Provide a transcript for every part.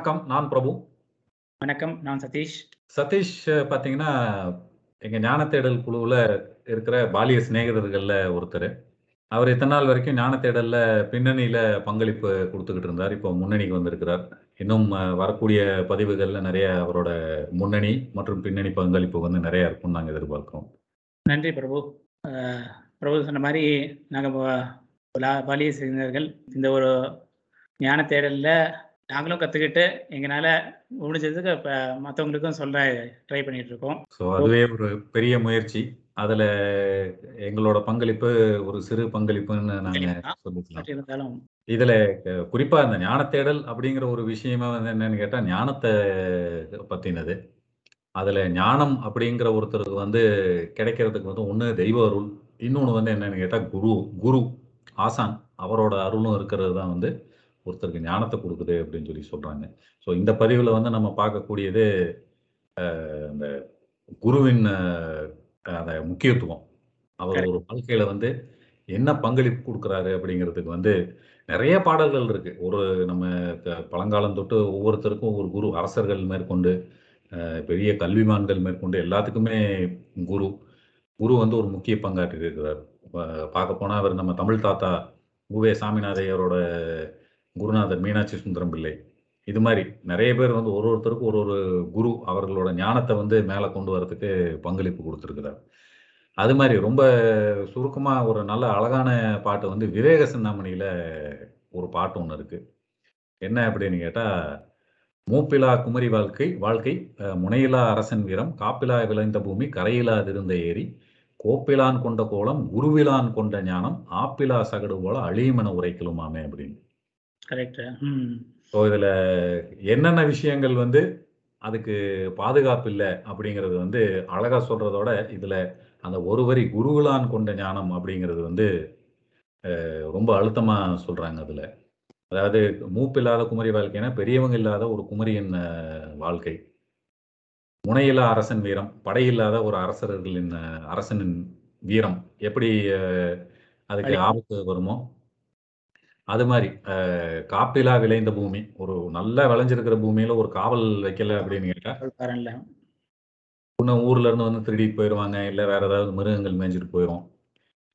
வணக்கம். நான் பிரபு. வணக்கம். நான் சதீஷ். சதீஷ் பார்த்தீங்கன்னா, எங்க ஞான தேடல் குழுவுல இருக்கிற பாலிய சிநேகிதர்கள்ல ஒருத்தரு. அவர் இத்தன நாள் வரைக்கும் ஞான தேடல்ல பின்னணியில பங்களிப்பு குடுத்துக்கிட்டு இருந்தார். இப்போ முன்னணிக்கு வந்திருக்கிறார். இன்னும் வரக்கூடிய பதிவுகள்ல நெறைய அவரோட முன்னணி மற்றும் பின்னணி பங்களிப்பு வந்து நெறைய இருக்கும்னு நாங்க எதிர்பார்க்கிறோம். நன்றி பிரபு. பிரபு சொன்ன மாரி நாங்க ப பலா பாலிய சிநேகிதர்கள் இந்த ஒரு ஞான தேடல்ல நாங்களும் கத்துக்கிட்டு, எங்கனால முடிஞ்சதுக்கு இப்ப மத்தவங்களுக்கும் சொல்ல ட்ரை பண்ணிட்டு இருக்கோம். ஸோ அதுவே ஒரு பெரிய முயற்சி. அதுல எங்களோட பங்களிப்பு ஒரு சிறு பங்களிப்புன்னு நாங்க. சொல்லிக்கலாம். இதுல குறிப்பா இந்த ஞான தேடல் அப்படிங்கிற ஒரு விஷயமே வந்து என்னன்னு கேட்டா, ஞானத்த பத்தினது. அதுல ஞானம் அப்படிங்கிற ஒருத்தருக்கு வந்து கிடைக்கிறதுக்கு வந்து ஒண்ணு தெய்வ அருள். இன்னொன்னு வந்து என்னன்னு கேட்டா குரு குரு ஆசான் அவரோட அருளும் இருக்கிறது தான் வந்து ஒருத்தருக்கு ஞானத்த குடுக்குது அப்படின்னு சொல்லி சொல்றாங்க. ஸோ இந்த பதிவுல வந்து நம்ம பார்க்கக்கூடியது அந்த குருவின் அந்த முக்கியத்துவம். அவர். ஒரு வாழ்க்கையில வந்து என்ன பங்களிப்பு குடுக்குறாரு அப்படிங்கிறதுக்கு வந்து நெறைய பாடல்கள் இருக்கு. ஒரு நம்ம பழங்காலம் தொட்டு ஒவ்வொருத்தருக்கும் ஒரு குரு அரசர்கள் மேற்கொண்டு, பெரிய கல்விமான்கள் மேற்கொண்டு எல்லாத்துக்குமே குரு. குரு வந்து ஒரு முக்கிய பங்காற்றி இருக்கிறார். பார்க்க போனா அவர் நம்ம தமிழ் தாத்தா உ.வே. சாமிநாதையரோட குருநாதர் மீனாட்சி சுந்தரம் பிள்ளை. இது மாதிரி நிறைய பேர் வந்து ஒரு ஒருத்தருக்கும் ஒரு ஒரு குரு அவர்களோட ஞானத்தை வந்து மேலே கொண்டு வரதுக்கு பங்களிப்பு குடுத்திருக்கிறார். அது மாதிரி ரொம்ப சுருக்கமாக ஒரு நல்ல அழகான பாட்டு வந்து விவேக சிந்தாமணியில் ஒரு பாட்டு ஒன்று இருக்குது என்ன அப்படின்னு கேட்டால் "மூப்பிலா குமரி வாழ்க்கை வாழ்க்கை முனையிலா அரசன் வீரம் காப்பிலா விளைந்த பூமி கரையிலாதிருந்த ஏரி கோப்பிலான் கொண்ட கோலம் குருவிலான் கொண்ட ஞானம் ஆப்பிலா சகடு போல அழியுமென உரைக்கலுமாமே" அப்படின்னு. கரெக்ட். ஸோ இதுல என்னென்ன விஷயங்கள் வந்து அதுக்கு பாதுகாப்பு இல்ல அப்படிங்கிறது வந்து அழகா சொல்றதோட, இதுல அந்த ஒரு வரி "குருவிலான் கொண்ட ஞானம்" அப்படிங்கிறது வந்து ரொம்ப அழுத்தமா சொல்றாங்க அதுல. அதாவது மூப்பில்லாத குமரி வாழ்க்கைன்னா, பெரியவங்க இல்லாத ஒரு குமரியின் வாழ்க்கை. முனையில்லா அரசன் வீரம், படையில்லாத ஒரு அரசர்களின் அரசனின் வீரம் எப்படி அதுக்கு ஆபத்து வருமோ, அது அ காப்பிலா விளைந்த பூமி. ஒரு நல்லா விளைஞ்சிருக்கிற பூமியில ஒரு காவல் வைக்கல அப்படின்னு கேட்டா. இன்னும் ஊர்ல இருந்து வந்து திருடிட்டு போயிருவாங்க. இல்ல வேற ஏதாவது மிருகங்கள் மேய்ஞ்சுட்டு போயிரும்.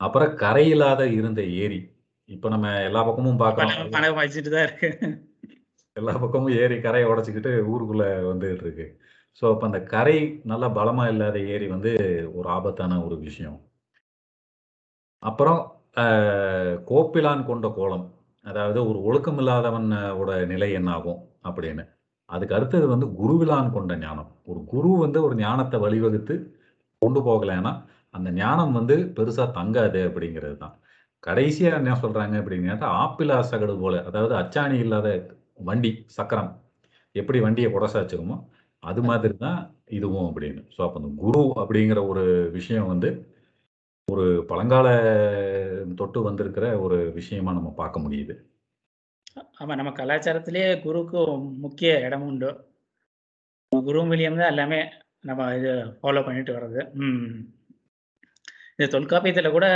அப்புறம் கரையில்லாத இருந்த ஏரி. இப்ப நம்ம எல்லா பக்கமும் வச்சுட்டு தான் இருக்கு. எல்லா பக்கமும் ஏரி கரைய உடைச்சுக்கிட்டு ஊருக்குள்ள வந்துகிட்டு இருக்கு. ஸோ அப்ப அந்த கரை நல்லா பலமா இல்லாத ஏரி வந்து ஒரு ஆபத்தான ஒரு விஷயம். அப்புறம் கோப்பிலான் கொண்ட கோலம். அதாவது ஒரு ஒழுக்கம் இல்லாதவனோட நிலை என்னாகும் அப்படின்னு. அதுக்கு அடுத்தது வந்து குருவிழான் கொண்ட ஞானம். ஒரு குரு வந்து ஒரு ஞானத்தை வழிவகுத்து கொண்டு போகலைன்னா, அந்த ஞானம் வந்து பெருசாக தங்காது அப்படிங்கிறது தான். கடைசியாக என்ன சொல்கிறாங்க அப்படின்னு கேட்டா, ஆப்பிளா சகடு போல. அதாவது அச்சாணி இல்லாத வண்டி, சக்கரம். எப்படி வண்டியை குடசாச்சுக்குமோ அது மாதிரி தான் இதுவும் அப்படின்னு. ஸோ அப்போ அந்த குரு அப்படிங்கிற ஒரு விஷயம் வந்து, ஒரு பழங்கால தொட்டு வந்திருக்கிற ஒரு விஷயமா நம்ம பார்க்க முடியுது. ஆமா. நம்ம கலாச்சாரத்திலேயே குருக்கு முக்கிய இடம் உண்டு. குரு மூலியம் தான் எல்லாமே நம்ம இது ஃபாலோ பண்ணிட்டு வர்றது. ம். இது தொல்காப்பியத்துல கூட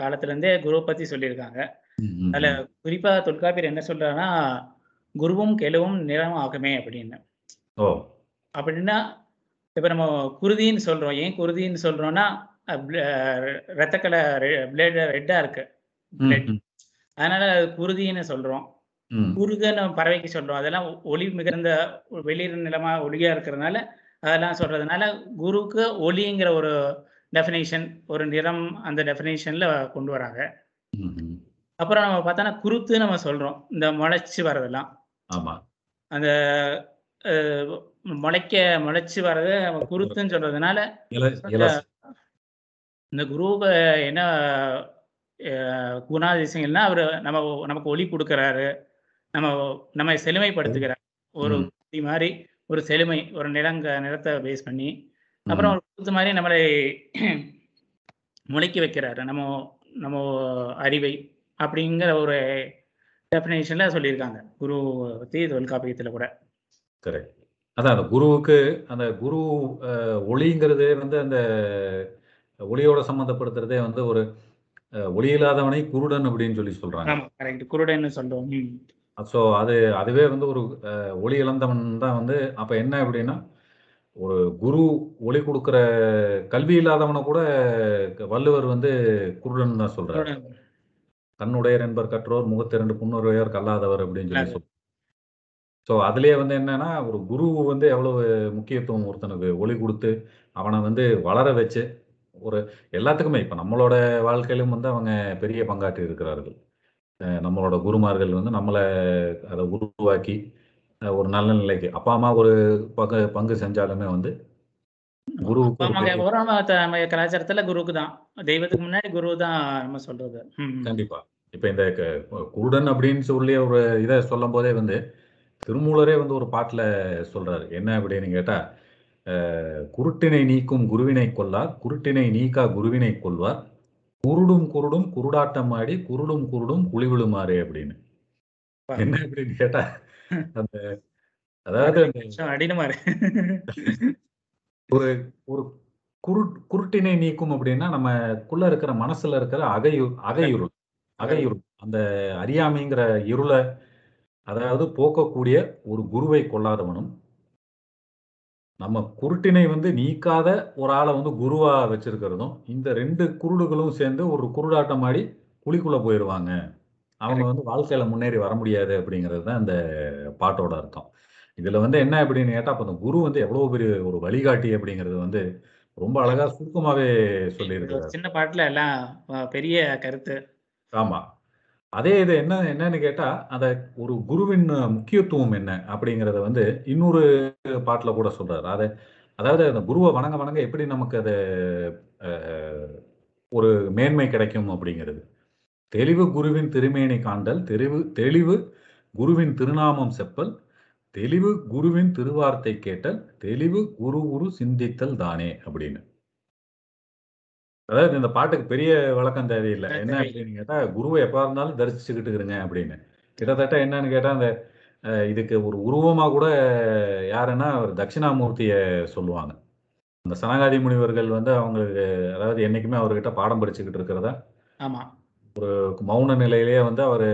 காலத்திலேருந்தே குருவ பத்தி சொல்லியிருக்காங்க. அதுல. குறிப்பா தொல்காப்பியர் என்ன சொல்றாருன்னா, "குருவும் கெழுவும் நிறம் ஆகுமே" அப்படின்னு. ஓ! அப்படின்னா, இப்ப நம்ம குருதின்னு சொல்றோம். ஏன் குருதின்னு சொல்றோம்னா, ரத்த கலர் பிளட் ரெட்டா இருக்கு. அதனால குருதின்னு சொல்றோம். குருகன்னு பறவைக்கு சொல்றோம். அதெல்லாம் ஒளி மிகுந்த வெளிர் நிலமா ஒளியா இருக்கிறதுனால, அதெல்லாம் சொல்றதுனால, குருக்கு ஒளிங்கிற ஒரு டெஃபினிஷன், ஒரு நிறம் அந்த டெஃபினிஷன்ல கொண்டு வராங்க. அப்புறம் நம்ம பார்த்தோம்னா, குருத்துன்னு நம்ம சொல்றோம். இந்த முளைச்சு வர்றதெல்லாம். அந்த முளைக்க முளைச்சு வர்றத குருத்துன்னு சொல்றதுனால, இந்த குருவ என்ன குணாதிசயங்கள்னா, அவரு நம்ம நமக்கு ஒளி குடுக்குறாரு. நம்ம நம்மை செழுமைப்படுத்துகிறார். ஒரு ம். குருதி மாரி ஒரு செழுமை, ஒரு நிறங்க நிறத்த பேஸ் பண்ணி, அப்புறம். ஒரு மாரி நம்மளை முளைக்க வைக்கிறாரு. நம்ம நம்ம அறிவை அப்படிங்கிற ஒரு டெஃபினிஷன்ல சொல்லியிருக்காங்க. குரு பத்தி தொல்காப்பியத்துல கூட. கரெக்ட். அதான் அந்த குருவுக்கு அந்த குரு ஒளிங்கிறதே வந்து அந்த ஒளியோட சம்மந்தப்படுத்துறதே வந்து ஒரு ஒளி இல்லாதவனை குருடன் அப்படின்னு சொல்லி சொல்றாங்க. குருடன்னு சொல்றோம். ஸோ அது அதுவே வந்து ஒரு ஒளி இழந்தவன் தான் வந்து அப்ப என்ன அப்படின்னா ஒரு குரு ஒளி கொடுக்கிற கல்வி இல்லாதவனை கூட வள்ளுவர் வந்து குருடன் தான் சொல்றாரு. கண்ணுடையர் என்பர் கற்றோர் முகத்திரண்டு புன்னுரையர் கல்லாதவர் அப்படின்னு சொல்லி சொல். ஸோ அதுலயே வந்து என்னன்னா ஒரு குரு வந்து எவ்வளவு முக்கியத்துவம் ஒருத்தனுக்கு ஒளி கொடுத்து அவனை வந்து வளர வச்சு ஒரு எல்லாத்துக்குமே இப்போ நம்மளோட வாழ்க்கையிலும் வந்து அவங்க பெரிய பங்காற்றி இருக்கிறார்கள். நம்மளோட குருமார்கள் வந்து நம்மளை அதை உருவாக்கி ஒரு நல்ல நிலைக்கு அப்பா அம்மா ஒரு பங்கு பங்கு செஞ்சாலுமே வந்து குருவுக்கு கலாச்சாரத்துல குருக்கு தான் தெய்வத்துக்கு முன்னாடி குரு தான் நம்ம சொல்றது. கண்டிப்பா. இப்ப இந்த குருடன் அப்படின்னு சொல்லி ஒரு இதை சொல்லும் போதே வந்து திருமூலரே வந்து ஒரு பாட்டுல சொல்றாரு. என்ன அப்படின்னு கேட்டா குருட்டினை நீக்கும் குருவினை கொல்லார். குருட்டினை நீக்கா குருவினை கொள்வார் குருடும் குருடும் குருடாட்டம் ஆடி குருடும் குருடும் குழிவிழுமாறு அப்படின்னு. என்ன அப்படின்னு கேட்டா அந்த அதாவது அடினுமாரு ஒரு குரு குருட்டினை நீக்கும் அப்படின்னா நமக்குள்ள இருக்கிற மனசுல இருக்கிற அகையு அகையுருள் அகையுருள். அந்த அறியாமைங்கிற இருளை அதாவது போக்கக்கூடிய ஒரு குருவை கொள்ளாதவனும் நம்ம குருட்டினை வந்து நீக்காத ஒரு ஆளை வந்து குருவா வச்சிருக்கிறதும் இந்த ரெண்டு குருடுகளும் சேர்ந்து ஒரு குருடாட்டம் ஆடி குழிக்குள்ள போயிடுவாங்க அவங்க வந்து வாழ்க்கையில முன்னேறி வர முடியாது அப்படிங்கிறது தான் இந்த பாட்டோட அர்த்தம். இதுல வந்து என்ன அப்படின்னு கேட்டா அப்ப அந்த குரு வந்து எவ்வளவு பெரிய ஒரு வழிகாட்டி அப்படிங்கிறது வந்து ரொம்ப அழகா சுருக்கமாவே ஒரு சொல்லியிருக்கிறார். சின்ன பாட்டுல எல்லாம் பெரிய கருத்து. ஆமா. அதே இது என்ன என்னன்னு கேட்டா அந்த ஒரு குருவின் முக்கியத்துவம் என்ன அப்படிங்கிறத வந்து இன்னொரு பாட்டில் கூட சொல்றாரு. அதை அதாவது அந்த குருவை வணங்க வணங்க எப்படி நமக்கு அது ஒரு மேன்மை கிடைக்கும் அப்படிங்கிறது. தெளிவு குருவின் திருமேனி காண்டல் தெளிவு தெளிவு குருவின் திருநாமம் செப்பல் தெளிவு குருவின் திருவார்த்தை கேட்டல் தெளிவு குரு குரு சிந்தித்தல் தானே அப்படின்னு. அதாவது இந்த பாட்டுக்கு பெரிய விளக்கம் தேவையில்லை. என்ன அப்படின்னு கேட்டா குருவை எப்ப இருந்தாலும் தரிசிச்சுக்கிட்டு இருங்க அப்படின்னு. கிட்டத்தட்ட என்னன்னு கேட்டா அந்த அஹ், இதுக்கு ஒரு உருவமா கூட யாருன்னா ஒரு தட்சிணாமூர்த்திய சொல்லுவாங்க. அந்த சனகாதி முனிவர்கள் வந்து அவங்களுக்கு அதாவது என்னைக்குமே அவர்கிட்ட பாடம் படிச்சுக்கிட்டு இருக்கிறதா? ஆமா. மௌன நிலையிலேயே வந்து அவர்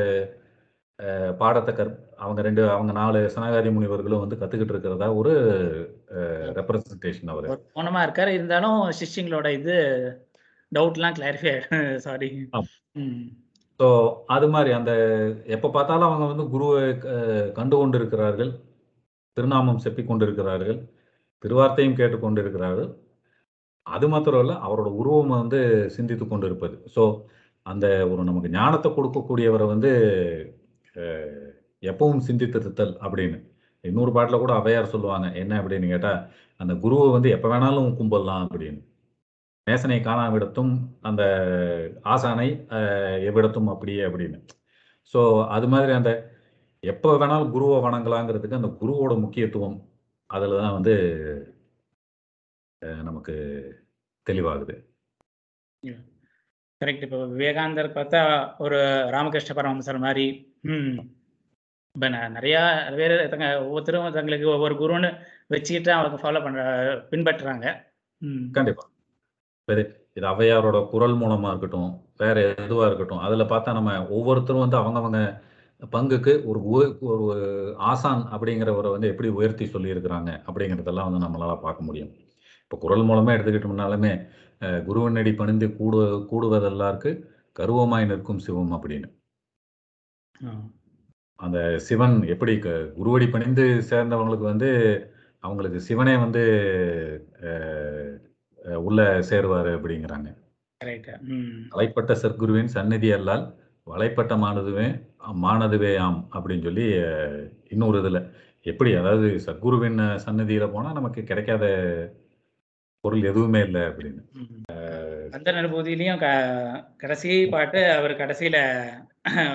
பாடத்தை கற் அவங்க ரெண்டு அவங்க நாலு சனகாதி முனிவர்களும் வந்து கத்துக்கிட்டு இருக்கிறதா? ஒரு ரெப்ரசன்டேஷன் அவர். ஒரு மௌனமா இருக்காரு. இருந்தாலும் சிஷ்யங்களோட இது டவுட்லாம் கிளாரிஃபை சாரி ஸோ அது மாதிரி அந்த எப்போ பார்த்தாலும் அவங்க வந்து குருவை கண்டு கொண்டிருக்கிறார்கள். திருநாமம் செப்பிக் கொண்டிருக்கிறார்கள். திருவார்த்தையும் கேட்டுக்கொண்டிருக்கிறார்கள் அது மாத்திரம் இல்லை அவரோட உருவம் வந்து சிந்தித்து கொண்டிருப்பது. ஸோ அந்த ஒரு நமக்கு ஞானத்தை கொடுக்கக்கூடியவரை வந்து எப்பவும் சிந்தித்திருத்தல் அப்படின்னு. இன்னொரு பாட்டில் கூட அவையார் சொல்லுவாங்க என்ன? அப்படின்னு கேட்டால் அந்த குருவை வந்து எப்போ வேணாலும் கும்பிடலாம் அப்படின்னு. நேசனை காணாவிடத்தும் அந்த ஆசானை எவ்விடத்தும் அப்படியே அப்படின்னு. ஸோ அது மாதிரி அந்த எப்போ வேணாலும் குருவை வணங்கலாங்கிறதுக்கு அந்த குருவோட முக்கியத்துவம் அதில் தான் வந்து நமக்கு தெளிவாகுது. கரெக்ட் இப்போ விவேகானந்தர் பார்த்தா ஒரு ராமகிருஷ்ண பரமஹம்சர் மாதிரி ம். இப்போ நிறையா பேர் தங்க ஒவ்வொருத்தரும் தங்களுக்கு ஒவ்வொரு குருன்னு வச்சுக்கிட்டு அவங்க ஃபாலோ பண்ற பின்பற்றுறாங்க. ம். கண்டிப்பா இது ஔவையாரோட குரல் மூலமா இருக்கட்டும் வேற எதுவா இருக்கட்டும் அதுல பார்த்தா நம்ம ஒவ்வொருத்தரும் வந்து அவங்கவங்க பங்குக்கு ஒரு ஒரு ஆசான் அப்படிங்கிறவரை வந்து எப்படி உயர்த்தி சொல்லியிருக்கிறாங்க அப்படிங்கிறதெல்லாம் வந்து நம்மளால பார்க்க முடியும் இப்போ குரல் மூலமா எடுத்துக்கிட்டோம்னாலுமே குருவனடி பணிந்து கூடு கூடுவதெல்லாருக்கு கருவமாய் நிற்கும் சிவம் அப்படின்னு. அந்த சிவன் எப்படி க குருவடி பணிந்து சேர்ந்தவங்களுக்கு வந்து அவங்களுக்கு சிவனே வந்து உள்ள சேருவாரு அப்படிங்கிறாங்க. வலைப்பட்ட சற்குருவின் சந்நிதி அல்லால் வலைப்பட்ட மானதுவே மானதுவே ஆம் அப்படின்னு சொல்லி இன்னொரு இதுல. எப்படி? அதாவது சத்குருவின் சன்னதியில போனா நமக்கு கிடைக்காத பொருள் எதுவுமே இல்லை அப்படின்னு. அந்த அனுபூதியிலையும் கடைசி பாட்டு அவர் கடைசியில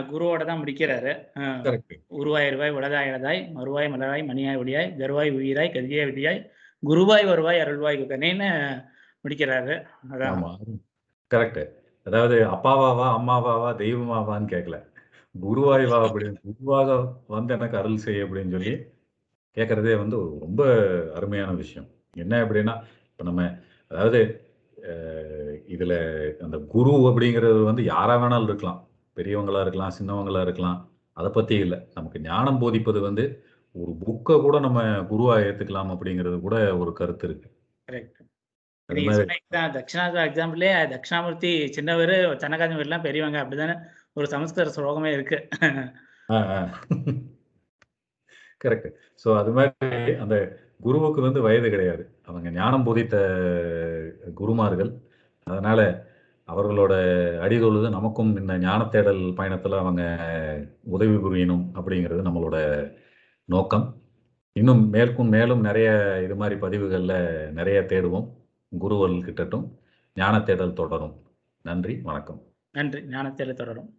குருவோட தான் முடிக்கிறாரு. அஹ், கரெக்ட் உருவாய் இருவாய் உலகாய் இழதாய் மறுவாய் மலராய் மணியாய் ஒளியாய் கருவாய் உயிராய் கதியாய் விதியாய் குருவாய் வருவாய் அருள்வாய் குகனேன்னு முடிக்கிறாரு அதான். ஆமா. கரெக்ட். அதாவது அப்பாவாவா அம்மாவாவா தெய்வமாவான்னு கேட்கல குருவாய் வா அப்படின்னு குருவாக வந்து எனக்கு அருள் செய் அப்படின்னு சொல்லி கேட்கறதே வந்து ரொம்ப அருமையான விஷயம். என்ன அப்படின்னா இப்போ நம்ம அதாவது இதுல அந்த குரு அப்படிங்கிறது வந்து யாரா வேணாலும் இருக்கலாம். பெரியவங்களா இருக்கலாம் சின்னவங்களா இருக்கலாம். அத பத்தி இல்ல. நமக்கு ஞானம் போதிப்பது வந்து, ஒரு புக்க கூட நம்ம குருவா ஏத்துக்கலாம் அப்படிங்கிறது கூட ஒரு கருத்து இருக்கு. நீங்க சொன்ன எக்ஸா தட்சிணாமூர்த்தி எக்ஸாம்பிள்லயே தட்சிணாமூர்த்தி சின்னவரு, சனகாதிபதிலாம் பெரியவங்க அப்படிதானே ஒரு சமஸ்கிருத ஸ்லோகமே இருக்கு. கரெக்ட். ஸோ அது மாரி அந்த குருவுக்கு வந்து வயது கிடையாது. அவங்க ஞானம் போதித்த குருமார்கள். அதனால அவர்களோட அடிதொழுது நமக்கும் இந்த ஞான தேடல் பயணத்துல அவங்க உதவி புரியணும் அப்படிங்கிறது நம்மளோட நோக்கம். இன்னும் மேற்கும் மேலும் நெறைய இது மாரி பதிவுகள்ல நெறைய தேடுவோம். குருவர்கள் கிட்டட்டும். ஞான தேடல் தொடரும். நன்றி, வணக்கம். நன்றி. ஞான தேடல் தொடரும்.